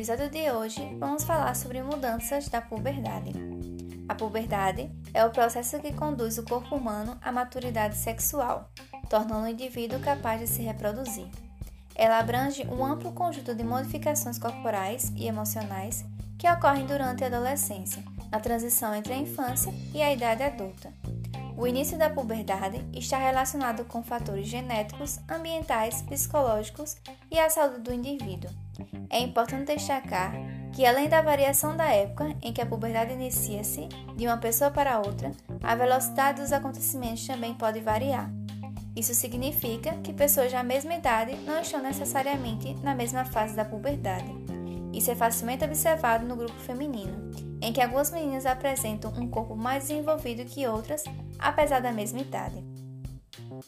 episódio de hoje, vamos falar sobre mudanças da puberdade. A puberdade é o processo que conduz o corpo humano à maturidade sexual, tornando o indivíduo capaz de se reproduzir. Ela abrange um amplo conjunto de modificações corporais e emocionais que ocorrem durante a adolescência, na transição entre a infância e a idade adulta. O início da puberdade está relacionado com fatores genéticos, ambientais, psicológicos e a saúde do indivíduo. É importante destacar que, além da variação da época em que a puberdade inicia-se de uma pessoa para outra, a velocidade dos acontecimentos também pode variar. Isso significa que pessoas da mesma idade não estão necessariamente na mesma fase da puberdade. Isso é facilmente observado no grupo feminino, em que algumas meninas apresentam um corpo mais desenvolvido que outras, apesar da mesma idade.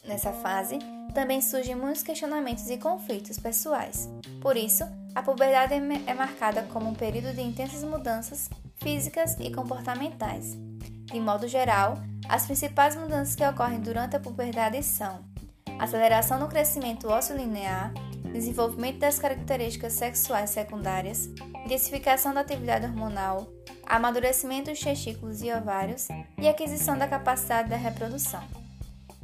Nessa fase, também surgem muitos questionamentos e conflitos pessoais. Por isso, a puberdade é marcada como um período de intensas mudanças físicas e comportamentais. De modo geral, as principais mudanças que ocorrem durante a puberdade são aceleração no crescimento ósseo linear, desenvolvimento das características sexuais secundárias, intensificação da atividade hormonal, amadurecimento dos testículos e ovários e aquisição da capacidade da reprodução.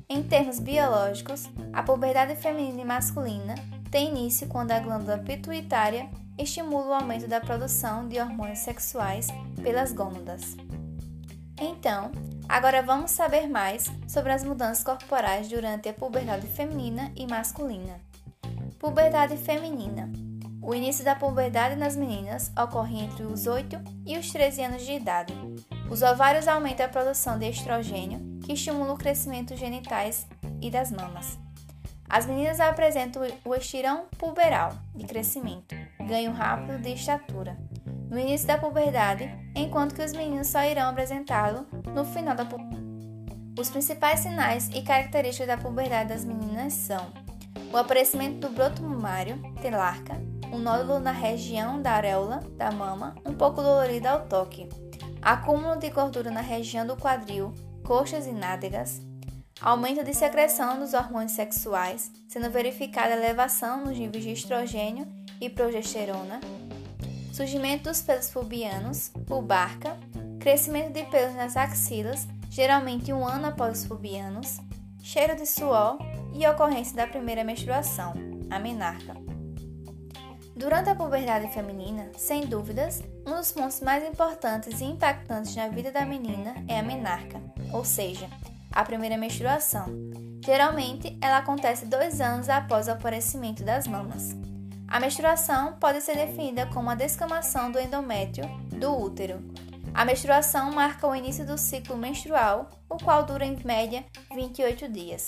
Em termos biológicos, a puberdade feminina e masculina tem início quando a glândula pituitária estimula o aumento da produção de hormônios sexuais pelas gônadas. Então, agora vamos saber mais sobre as mudanças corporais durante a puberdade feminina e masculina. Puberdade feminina. O início da puberdade nas meninas ocorre entre os 8 e os 13 anos de idade. Os ovários aumentam a produção de estrogênio, que estimula o crescimento genitais e das mamas. As meninas apresentam o estirão puberal de crescimento, ganho rápido de estatura, no início da puberdade, enquanto que os meninos só irão apresentá-lo no final da puberdade. Os principais sinais e características da puberdade das meninas são o aparecimento do broto mamário, telarca, um nódulo na região da areola da mama, um pouco dolorido ao toque, acúmulo de gordura na região do quadril, coxas e nádegas, aumento de secreção dos hormônios sexuais, sendo verificada elevação nos níveis de estrogênio e progesterona, surgimento dos pelos pubianos, pubarca, crescimento de pelos nas axilas, geralmente um ano após os pubianos, cheiro de suor e ocorrência da primeira menstruação, a menarca. Durante a puberdade feminina, sem dúvidas, um dos pontos mais importantes e impactantes na vida da menina é a menarca, ou seja, a primeira menstruação. Geralmente, ela acontece dois anos após o aparecimento das mamas. A menstruação pode ser definida como a descamação do endométrio do útero. A menstruação marca o início do ciclo menstrual, o qual dura em média 28 dias.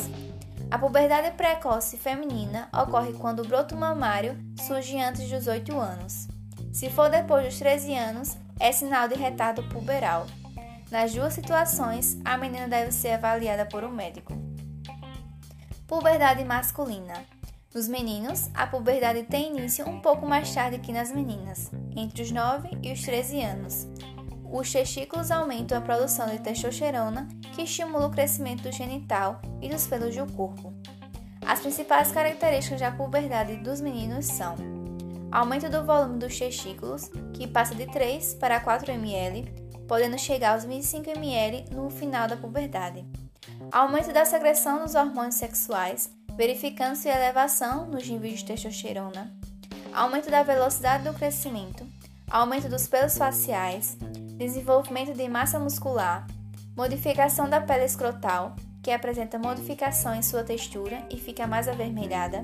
A puberdade precoce feminina ocorre quando o broto mamário surge antes dos 8 anos. Se for depois dos 13 anos, é sinal de retardo puberal. Nas duas situações, a menina deve ser avaliada por um médico. Puberdade masculina. Nos meninos, a puberdade tem início um pouco mais tarde que nas meninas, entre os 9 e os 13 anos. Os testículos aumentam a produção de testosterona, que estimula o crescimento do genital e dos pelos do corpo. As principais características da puberdade dos meninos são aumento do volume dos testículos, que passa de 3 para 4 ml, podendo chegar aos 25 ml no final da puberdade. Aumento da secreção dos hormônios sexuais, verificando-se elevação nos níveis de testosterona. Aumento da velocidade do crescimento, aumento dos pelos faciais, desenvolvimento de massa muscular, modificação da pele escrotal, que apresenta modificação em sua textura e fica mais avermelhada,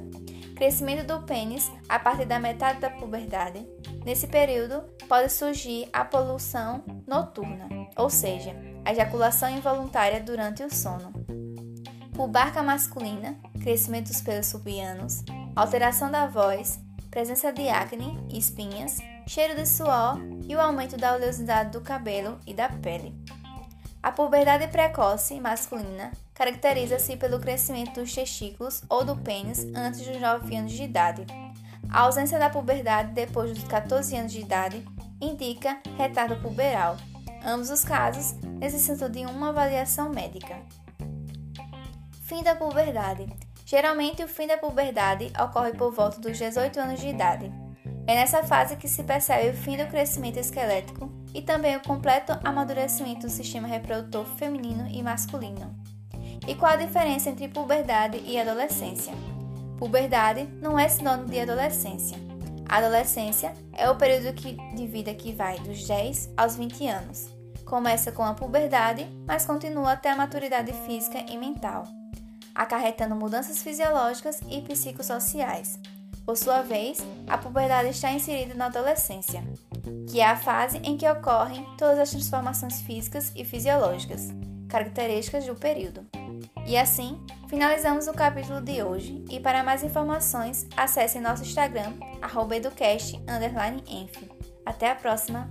crescimento do pênis a partir da metade da puberdade. Nesse período, pode surgir a poluição noturna, ou seja, a ejaculação involuntária durante o sono. Pubarca masculina, crescimento dos pelos pubianos, alteração da voz, presença de acne, espinhas, cheiro de suor e o aumento da oleosidade do cabelo e da pele. A puberdade precoce masculina caracteriza-se pelo crescimento dos testículos ou do pênis antes dos 9 anos de idade. A ausência da puberdade depois dos 14 anos de idade indica retardo puberal. Ambos os casos necessitam de uma avaliação médica. Fim da puberdade. Geralmente, o fim da puberdade ocorre por volta dos 18 anos de idade. É nessa fase que se percebe o fim do crescimento esquelético e também o completo amadurecimento do sistema reprodutor feminino e masculino. E qual a diferença entre puberdade e adolescência? Puberdade não é sinônimo de adolescência. A adolescência é o período de vida que vai dos 10 aos 20 anos. Começa com a puberdade, mas continua até a maturidade física e mental, acarretando mudanças fisiológicas e psicossociais. Por sua vez, a puberdade está inserida na adolescência, que é a fase em que ocorrem todas as transformações físicas e fisiológicas, características do período. E assim, finalizamos o capítulo de hoje e para mais informações, acesse nosso Instagram, educast_enf. Até a próxima!